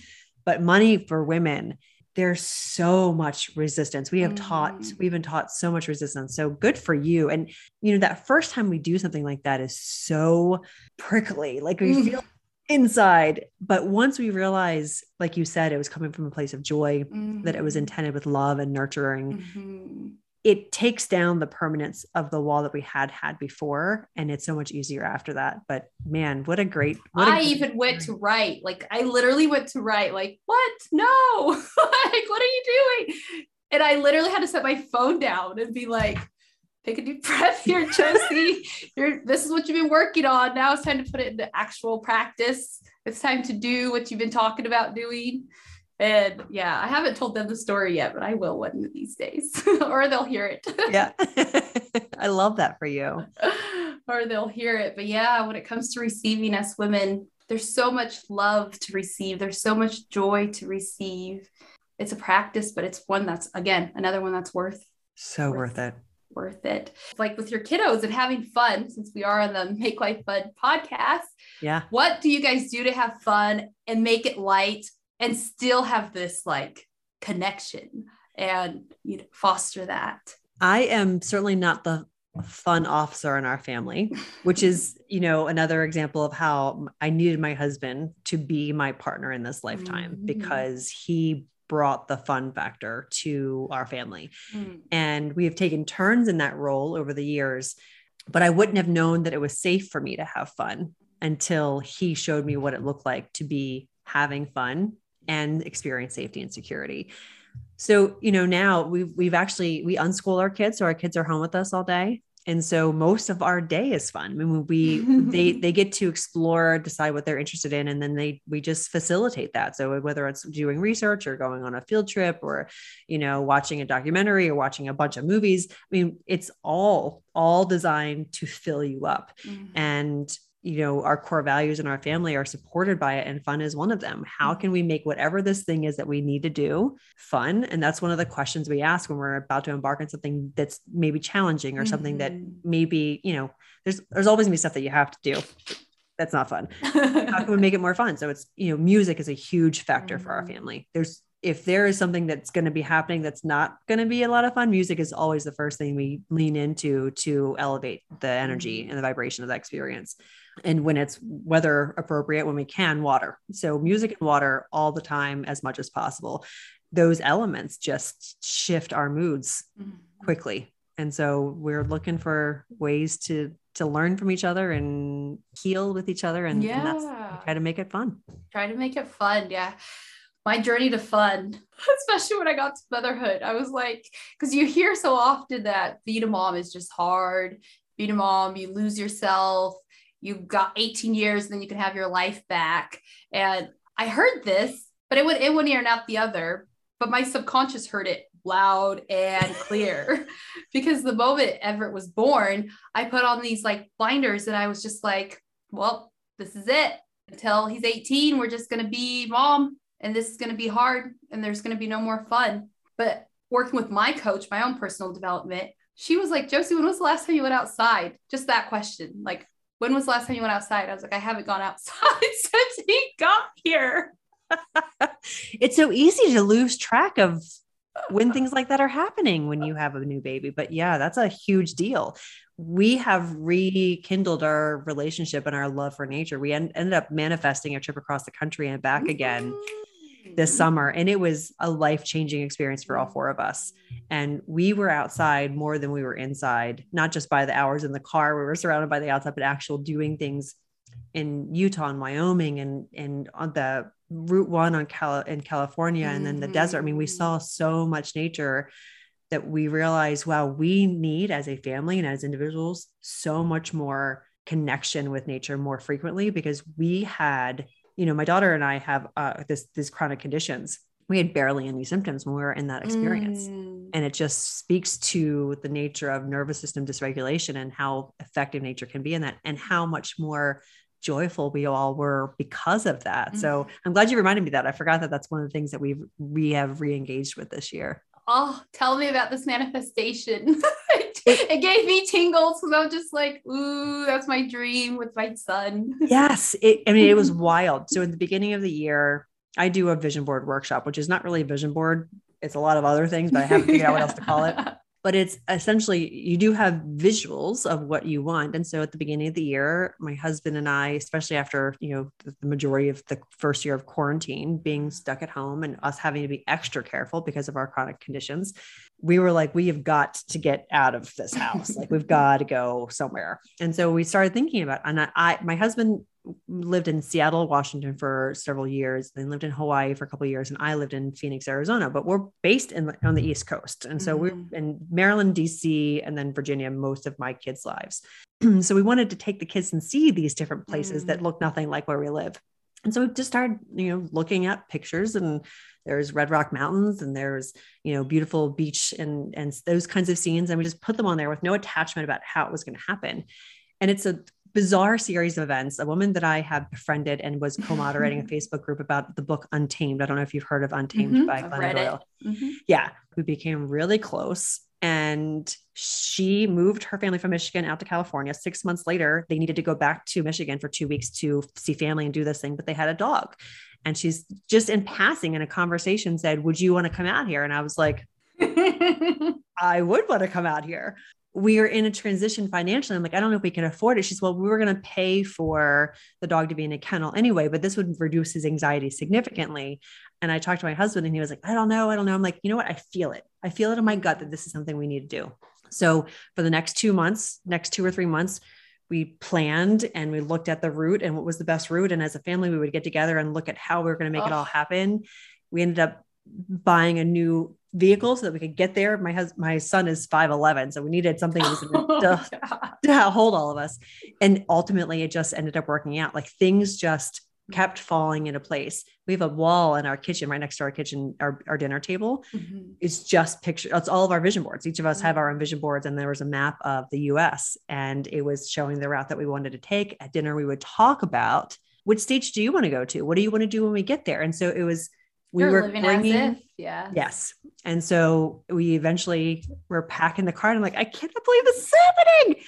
but money for women there's so much resistance. We have mm-hmm. taught, we've been taught so much resistance. So good for you. And, you know, that first time we do something like that is so prickly. Like we mm-hmm. feel inside. But once we realize, like you said, it was coming from a place of joy, mm-hmm. that it was mm-hmm. intended with love and nurturing, mm-hmm. It takes down the permanence of the wall that we had had before and it's so much easier after that. But man what a great what I even went to write like I literally went to write like what? No. <laughs> Like what are you doing? And I literally had to set my phone down and be like take a deep <laughs> breath here <laughs> Josie. You're this is what you've been working on. Now it's time to put it into actual practice. It's time to do what you've been talking about doing and yeah, I haven't told them the story yet, but I will one of these days, <laughs> or they'll hear it. yeah. <laughs> <laughs> I love that for you. or they'll hear it. But yeah, when it comes to receiving us women, there's so much love to receive, there's so much joy to receive. It's a practice, but it's one that's, again, another one that's worth so worth, worth it. Worth it. Like with your kiddos and having fun, since we are on the Make Life Fun podcast. Yeah. What do you guys do to have fun and make it light and still have this like connection and you know foster that i am certainly not the fun officer in our family which is <laughs> you know another example of how i needed my husband to be my partner in this lifetime mm-hmm. because he brought the fun factor to our family mm. and we have taken turns in that role over the years but i wouldn't have known that it was safe for me to have fun until he showed me what it looked like to be having fun and experience safety and security. So, you know, now we've we've actually we unschool our kids, so our kids are home with us all day. And so most of our day is fun. I mean, we <laughs> they they get to explore, decide what they're interested in, and then they we just facilitate that. So whether it's doing research or going on a field trip or, you know, watching a documentary or watching a bunch of movies, I mean, it's all all designed to fill you up. Mm-hmm. And you know our core values in our family are supported by it and fun is one of them how mm-hmm. can we make whatever this thing is that we need to do fun and that's one of the questions we ask when we're about to embark on something that's maybe challenging or mm-hmm. something that mm-hmm. maybe you know there's there's always gonna be stuff that you have to do that's not fun how can we make it more fun so it's you know music is a huge factor mm-hmm. for our mm-hmm. family there's if there is something that's going to be happening that's not going to be a lot of fun, music is always the first thing we lean into to elevate the energy and the vibration of that experience and when it's weather appropriate when we can water so music and water all the time as much as possible those elements just shift our moods mm-hmm. quickly and so we're looking for ways to to learn from each other and heal with each other and, yeah. and that's try to make it fun try to make it fun yeah my journey to fun, <laughs> especially when I got to motherhood. I was like, because you hear so often that being a mom is just hard. Being a mom, you lose yourself you got 18 years, then you can have your life back. And I heard this, but it would it wouldn't ear out the other. But my subconscious heard it loud and <laughs> clear <laughs> because the moment Everett was born, I put on these like blinders and I was just like, well, this is it. Until he's 18, we're just gonna be mom, and this is gonna be hard, and there's gonna be no more fun. But working with my coach, my own personal development, she was like, Josie, when was the last time you went outside? Just that question. Like, when was the last time you went outside? I was like, I haven't gone outside <laughs> since he got here. <laughs> it's so easy to lose track of when things like that are happening when you have a new baby. But yeah, that's a huge deal. We have rekindled our relationship and our love for nature. We en- ended up manifesting a trip across the country and back again mm-hmm. This mm-hmm. summer and it was a life-changing experience for all mm-hmm. four of us. And we were outside more than we were inside not just by the hours in the car we were surrounded by the outside but actual doing things in Utah and Wyoming and and on the Route 1 on Cal- in California and then the mm-hmm. desert. I mean we saw so much nature that we realized wow we need as a family and as individuals so much more connection with nature more frequently because we had you know, my daughter and I have uh, this these chronic conditions. We had barely any symptoms when we were in that experience, mm. and it just speaks to the nature of nervous system dysregulation and how effective nature can be in that, and how much more joyful we all were because of that. Mm. So I'm glad you reminded me that. I forgot that that's one of the things that we've we have re-engaged with this year. Oh, tell me about this manifestation. <laughs> <laughs> it gave me tingles because I'm just like, ooh, that's my dream with my son. <laughs> yes. It, I mean, it was <laughs> wild. So, in the beginning of the year, I do a vision board workshop, which is not really a vision board. It's a lot of other things, but I haven't figured yeah. out what else to call it. But it's essentially you do have visuals of what you want. And so at the beginning of the year, my husband and I, especially after, you know, the majority of the first year of quarantine, being stuck at home and us having to be extra careful because of our chronic conditions, we were like, we have got to get out of this house. like we've <laughs> got to go somewhere. And so we started thinking about, and I, I my husband lived in Seattle, Washington for several years, then lived in Hawaii for a couple of years, and I lived in Phoenix, Arizona. But we're based in on the East Coast, and so mm-hmm. we're in Maryland, DC, and then Virginia most of my kids' lives. <clears throat> so we wanted to take the kids and see these different places mm-hmm. that look nothing like where we live. And so we just started, you know, looking at pictures and there's Red Rock Mountains and there's, you know, beautiful beach and and those kinds of scenes. And we just put them on there with no attachment about how it was going to happen. And it's a bizarre series of events. A woman that I have befriended and was co-moderating a <laughs> Facebook group about the book Untamed. I don't know if you've heard of Untamed mm-hmm. by Glennon Doyle. Mm-hmm. Yeah, we became really close. And she moved her family from Michigan out to California. Six months later, they needed to go back to Michigan for two weeks to see family and do this thing, but they had a dog. And she's just in passing in a conversation said, Would you want to come out here? And I was like, <laughs> I would want to come out here. We are in a transition financially. I'm like, I don't know if we can afford it. She's, well, we were going to pay for the dog to be in a kennel anyway, but this would reduce his anxiety significantly. And I talked to my husband and he was like, I don't know. I don't know. I'm like, you know what? I feel it. I feel it in my gut that this is something we need to do. So for the next two months, next two or three months, we planned and we looked at the route and what was the best route. And as a family, we would get together and look at how we were going to make oh. it all happen. We ended up buying a new vehicle so that we could get there. My husband, my son is 5'11, so we needed something <laughs> oh, to, to hold all of us. And ultimately it just ended up working out. Like things just kept falling into place. We have a wall in our kitchen right next to our kitchen, our, our dinner table. Mm-hmm. It's just picture. It's all of our vision boards. Each of us mm-hmm. have our own vision boards, and there was a map of the U.S. and it was showing the route that we wanted to take. At dinner, we would talk about which stage do you want to go to? What do you want to do when we get there? And so it was. We You're were living bringing, as if, yeah. Yes. And so we eventually were packing the car. And I'm like, I cannot believe this is happening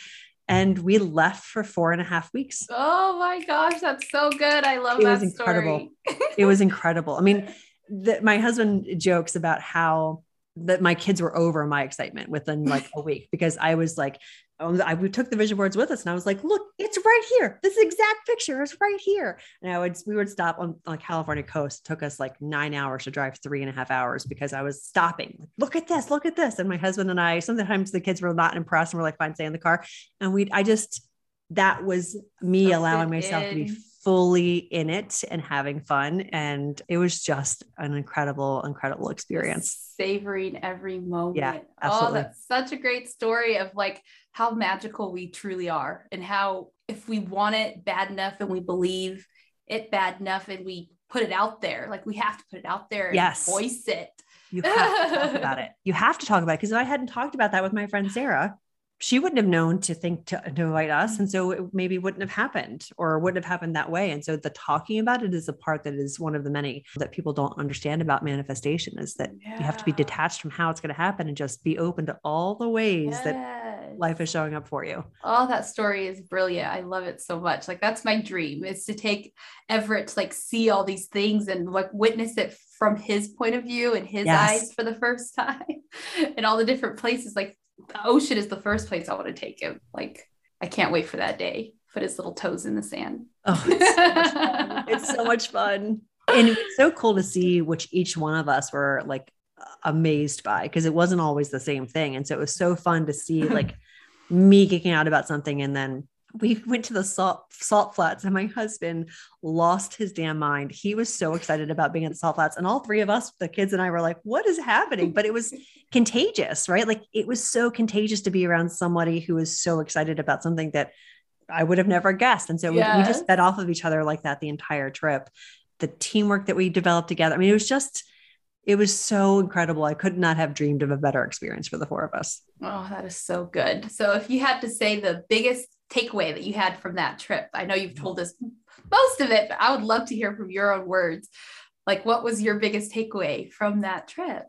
and we left for four and a half weeks. Oh my gosh, that's so good. I love it that. was incredible. it was <laughs> incredible. I mean, the, my husband jokes about how that my kids were over my excitement within like a week because I was like, Oh, I, we took the vision boards with us and I was like, look, it's right here. This exact picture is right here. And I would, we would stop on, on California coast. It took us like nine hours to drive three and a half hours because I was stopping. Like, look at this, look at this. And my husband and I, sometimes the kids were not impressed and we're like, fine, stay in the car. And we, I just, that was me allowing myself in. to be fully in it and having fun. And it was just an incredible, incredible experience. Savoring every moment. Yeah, oh, absolutely. Oh, that's such a great story of like how magical we truly are and how if we want it bad enough and we believe it bad enough and we put it out there, like we have to put it out there yes. voice it. You have to talk <laughs> about it. You have to talk about it. Because if I hadn't talked about that with my friend Sarah, she wouldn't have known to think to, to invite us. Mm-hmm. And so it maybe wouldn't have happened or wouldn't have happened that way. And so the talking about it is a part that is one of the many that people don't understand about manifestation is that yeah. you have to be detached from how it's going to happen and just be open to all the ways yes. that life is showing up for you. Oh, that story is brilliant. I love it so much. Like that's my dream is to take Everett to like see all these things and like witness it from his point of view and his yes. eyes for the first <laughs> time and all the different places like the ocean is the first place I want to take him. Like, I can't wait for that day. Put his little toes in the sand. Oh, it's so, <laughs> it's so much fun. And it's so cool to see which each one of us were like amazed by because it wasn't always the same thing. And so it was so fun to see like me geeking out about something and then we went to the salt salt flats and my husband lost his damn mind he was so excited about being at the salt flats and all three of us the kids and i were like what is happening but it was <laughs> contagious right like it was so contagious to be around somebody who was so excited about something that i would have never guessed and so yes. we, we just fed off of each other like that the entire trip the teamwork that we developed together i mean it was just it was so incredible. I could not have dreamed of a better experience for the four of us. Oh, that is so good. So, if you had to say the biggest takeaway that you had from that trip? I know you've mm. told us most of it, but I would love to hear from your own words. Like, what was your biggest takeaway from that trip?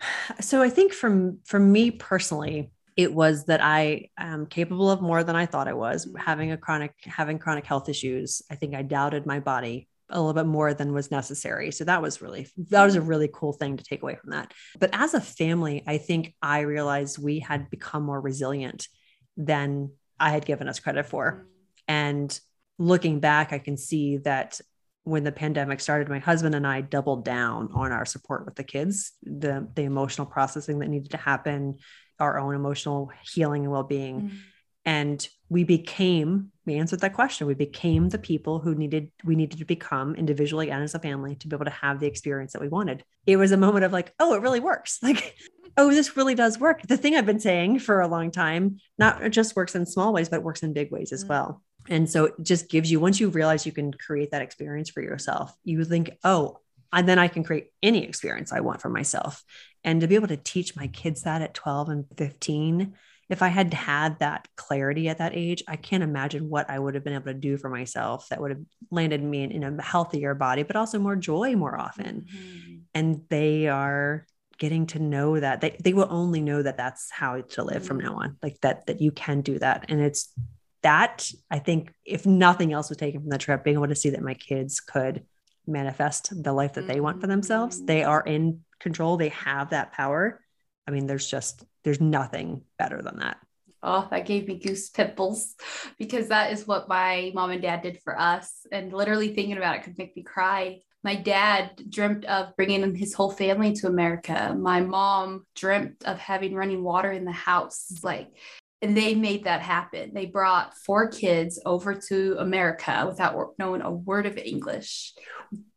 <sighs> So, I think from for me personally, it was that I am capable of more than I thought I was. Mm. Having a chronic having chronic health issues, I think I doubted my body a little bit more than was necessary. So that was really that was a mm. really cool thing to take away from that. But as a family, I think I realized we had become more resilient than I had given us credit for. And looking back, I can see that when the pandemic started, my husband and I doubled down on our support with the kids, the the emotional processing that needed to happen, our own emotional healing and well-being. Mm-hmm. And we became, we answered that question. We became the people who needed, we needed to become individually and as a family to be able to have the experience that we wanted. It was a moment of like, oh, it really works. <laughs> Like, oh, this really does work. The thing I've been saying for a long time, not just works in small ways, but works in big ways as mm-hmm. well. And so it just gives you, once you realize you can create that experience for yourself, you think, oh, and then I can create any experience I want for myself. And to be able to teach my kids that at 12 and 15, if I had had that clarity at that age, I can't imagine what I would have been able to do for myself that would have landed me in, in a healthier body, but also more joy more often. Mm-hmm. And they are getting to know that they, they will only know that that's how to live from now mm-hmm. on, like that, that you can do that. And it's that I think if nothing else was taken from the trip, being able to see that my kids could manifest the life that they want for themselves, they are in control, they have that power. I mean, there's just, there's nothing better than that. Oh, that gave me goose pimples because that is what my mom and dad did for us. And literally thinking about it could make me cry. My dad dreamt of bringing his whole family to America. My mom dreamt of having running water in the house. Like, and they made that happen. They brought four kids over to America without knowing a word of English,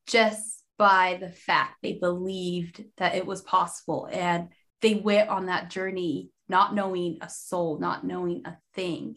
just by the fact they believed that it was possible. And they went on that journey not knowing a soul, not knowing a thing.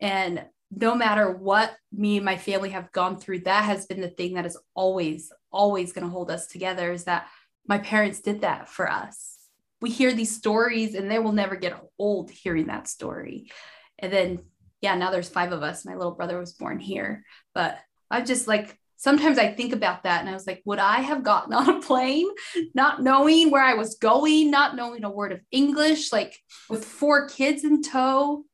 And no matter what me and my family have gone through, that has been the thing that has always, always going to hold us together is that my parents did that for us we hear these stories and they will never get old hearing that story. And then, yeah, now there's five of us. My little brother was born here. But I just like, sometimes I think about that and I was like, would I have gotten <laughs> on a plane not knowing where I was going, not knowing a word of English, like with four kids in tow,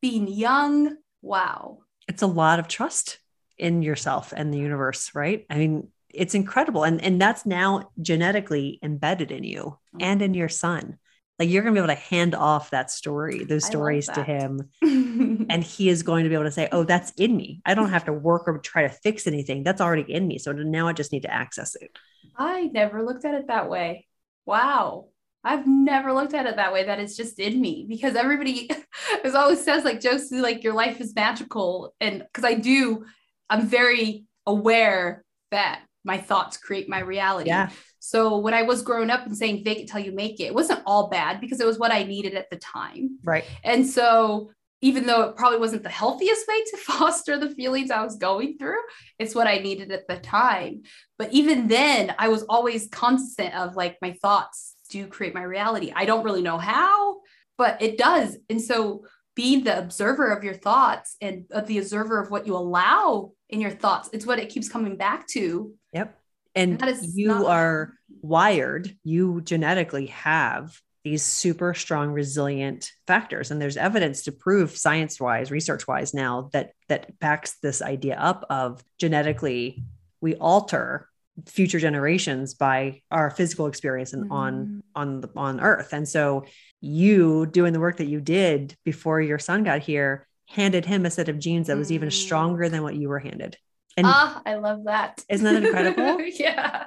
being young? Wow. It's a lot of trust in yourself and the universe, right? I mean, it's incredible. And, and that's now genetically embedded in you mm-hmm. and in your son. Like you're going to be able to hand off that story, those stories to him. <laughs> and he is going to be able to say, Oh, that's in me. I don't have to work or try to fix anything. That's already in me. So now I just need to access it. I never looked at it that way. Wow. I've never looked at it that way. That it's just in me because everybody <laughs> is always says like Josie, like your life is magical. And because I do, I'm very aware that my thoughts create my reality. Yeah. So when I was growing up and saying fake it till you make it, it wasn't all bad because it was what I needed at the time. Right. And so even though it probably wasn't the healthiest way to <laughs> foster the feelings I was going through, it's what I needed at the time. But even then, I was always constant of like my thoughts do create my reality. I don't really know how, but it does. And so being the observer of your thoughts and of the observer of what you allow in your thoughts, it's what it keeps coming back to Yep. And you are wired, you genetically have these super strong resilient factors and there's evidence to prove science wise research wise now that that backs this idea up of genetically we alter future generations by our physical experience and mm-hmm. on on the on earth and so you doing the work that you did before your son got here handed him a set of genes that was even mm. stronger than what you were handed and ah, I love that. Isn't that incredible? <laughs> yeah.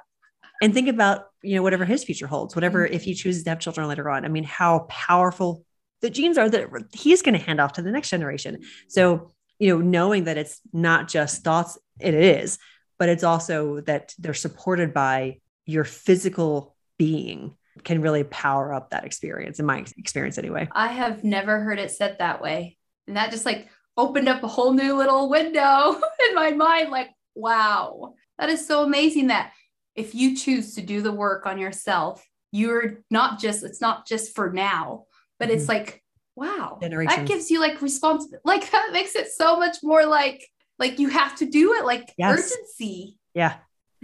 And think about, you know, whatever his future holds, whatever, mm-hmm. if he chooses to have children later on. I mean, how powerful the genes are that he's going to hand off to the next generation. So, you know, knowing that it's not just thoughts, it is, but it's also that they're supported by your physical being can really power up that experience in my experience anyway. I have never heard it said that way. And that just like opened up a whole new little window <laughs> in my mind like wow that is so amazing that if you choose to do the work on yourself you're not just it's not just for now but mm-hmm. it's like wow that gives you like response like <laughs> that makes it so much more like like you have to do it like yes. urgency yeah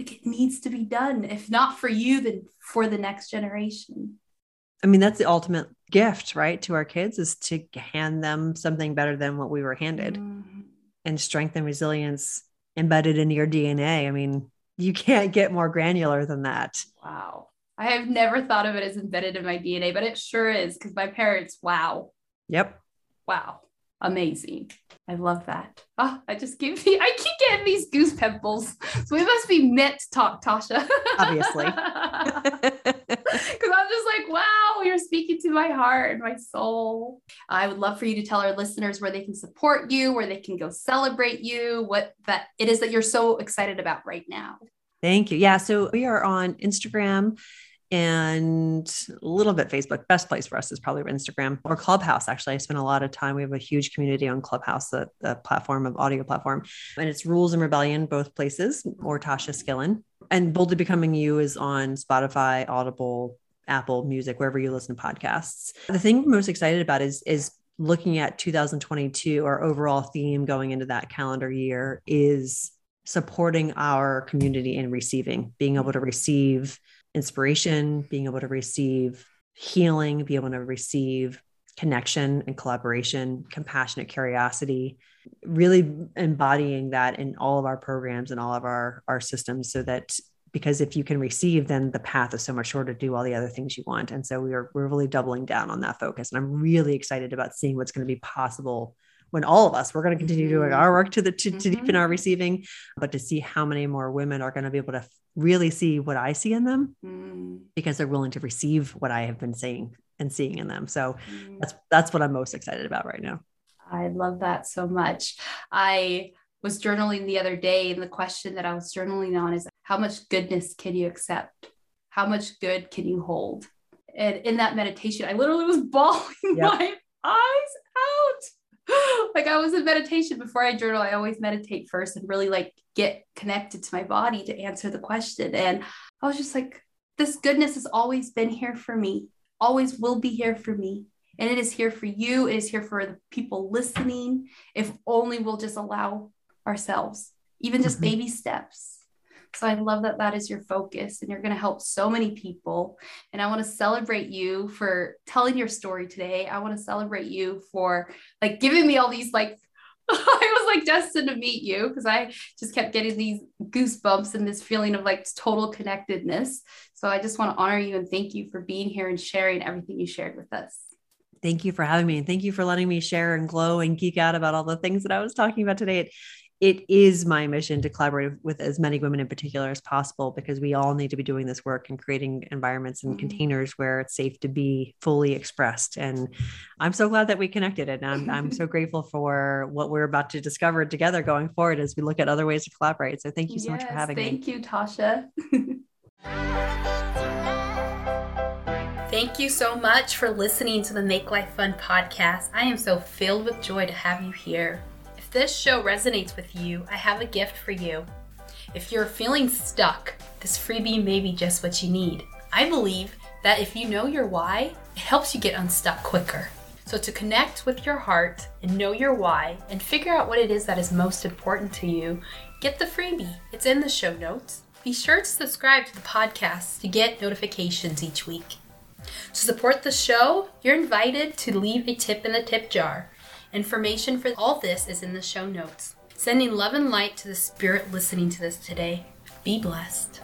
like it needs to be done if not for you then for the next generation I mean, that's the ultimate gift, right, to our kids is to hand them something better than what we were handed mm-hmm. and strength and resilience embedded in your DNA. I mean, you can't get more granular than that. Wow. I have never thought of it as embedded in my DNA, but it sure is because my parents, wow. Yep. Wow. Amazing. I love that. Oh, I just gave <laughs> me, I keep getting these goose pimples. So we must be meant to talk, Tasha. Obviously. <laughs> Because I'm just like, wow, you're speaking to my heart and my soul. I would love for you to tell our listeners where they can support you, where they can go celebrate you, what that it is that you're so excited about right now. Thank you. Yeah. So we are on Instagram and a little bit Facebook. Best place for us is probably Instagram or Clubhouse. Actually, I spend a lot of time. We have a huge community on Clubhouse, the, the platform of audio platform, and it's Rules and Rebellion, both places, or Tasha Skillin. And Boldly Becoming You is on Spotify, Audible, Apple Music, wherever you listen to podcasts. The thing we're most excited about is is looking at 2022. Our overall theme going into that calendar year is supporting our community and receiving, being able to receive inspiration, being able to receive healing, be able to receive connection and collaboration, compassionate curiosity, really embodying that in all of our programs and all of our, our systems so that because if you can receive, then the path is so much shorter to do all the other things you want. And so we are we're really doubling down on that focus. And I'm really excited about seeing what's going to be possible when all of us we're going to continue doing mm-hmm. our work to the to, to deepen mm-hmm. our receiving but to see how many more women are going to be able to really see what i see in them mm. because they're willing to receive what i have been saying and seeing in them so mm. that's that's what i'm most excited about right now i love that so much i was journaling the other day and the question that i was journaling on is how much goodness can you accept how much good can you hold and in that meditation i literally was <laughs> bawling yep. my eyes out <gasps> like I was in meditation before I journal. I always meditate first and really like get connected to my body to answer the question. And I was just like, this goodness has always been here for me, always will be here for me. And it is here for you. It is here for the people listening. If only we'll just allow ourselves, even just mm-hmm. baby steps. So I love that that is your focus and you're going to help so many people. And I want to celebrate you for telling your story today. I want to celebrate you for like giving me all these like <laughs> I was like destined to meet you because I just kept getting these goosebumps and this feeling of like total connectedness. So I just want to honor you and thank you for being here and sharing everything you shared with us. Thank you for having me. And thank you for letting me share and glow and geek out about all the things that I was talking about today. It, it is my mission to collaborate with as many women in particular as possible because we all need to be doing this work and creating environments and mm-hmm. containers where it's safe to be fully expressed. And I'm so glad that we connected and I'm, I'm so <laughs> grateful for what we're about to discover together going forward as we look at other ways to collaborate. So thank you so yes, much for having thank me. Thank you, Tasha. <laughs> Thank you so much for listening to the Make Life Fun podcast. I am so filled with joy to have you here this show resonates with you, I have a gift for you. If you're feeling stuck, this freebie may be just what you need. I believe that if you know your why, it helps you get unstuck quicker. So, to connect with your heart and know your why and figure out what it is that is most important to you, get the freebie. It's in the show notes. Be sure to subscribe to the podcast to get notifications each week. To support the show, you're invited to leave a tip in the tip jar. Information for all this is in the show notes. Sending love and light to the spirit listening to this today. Be blessed.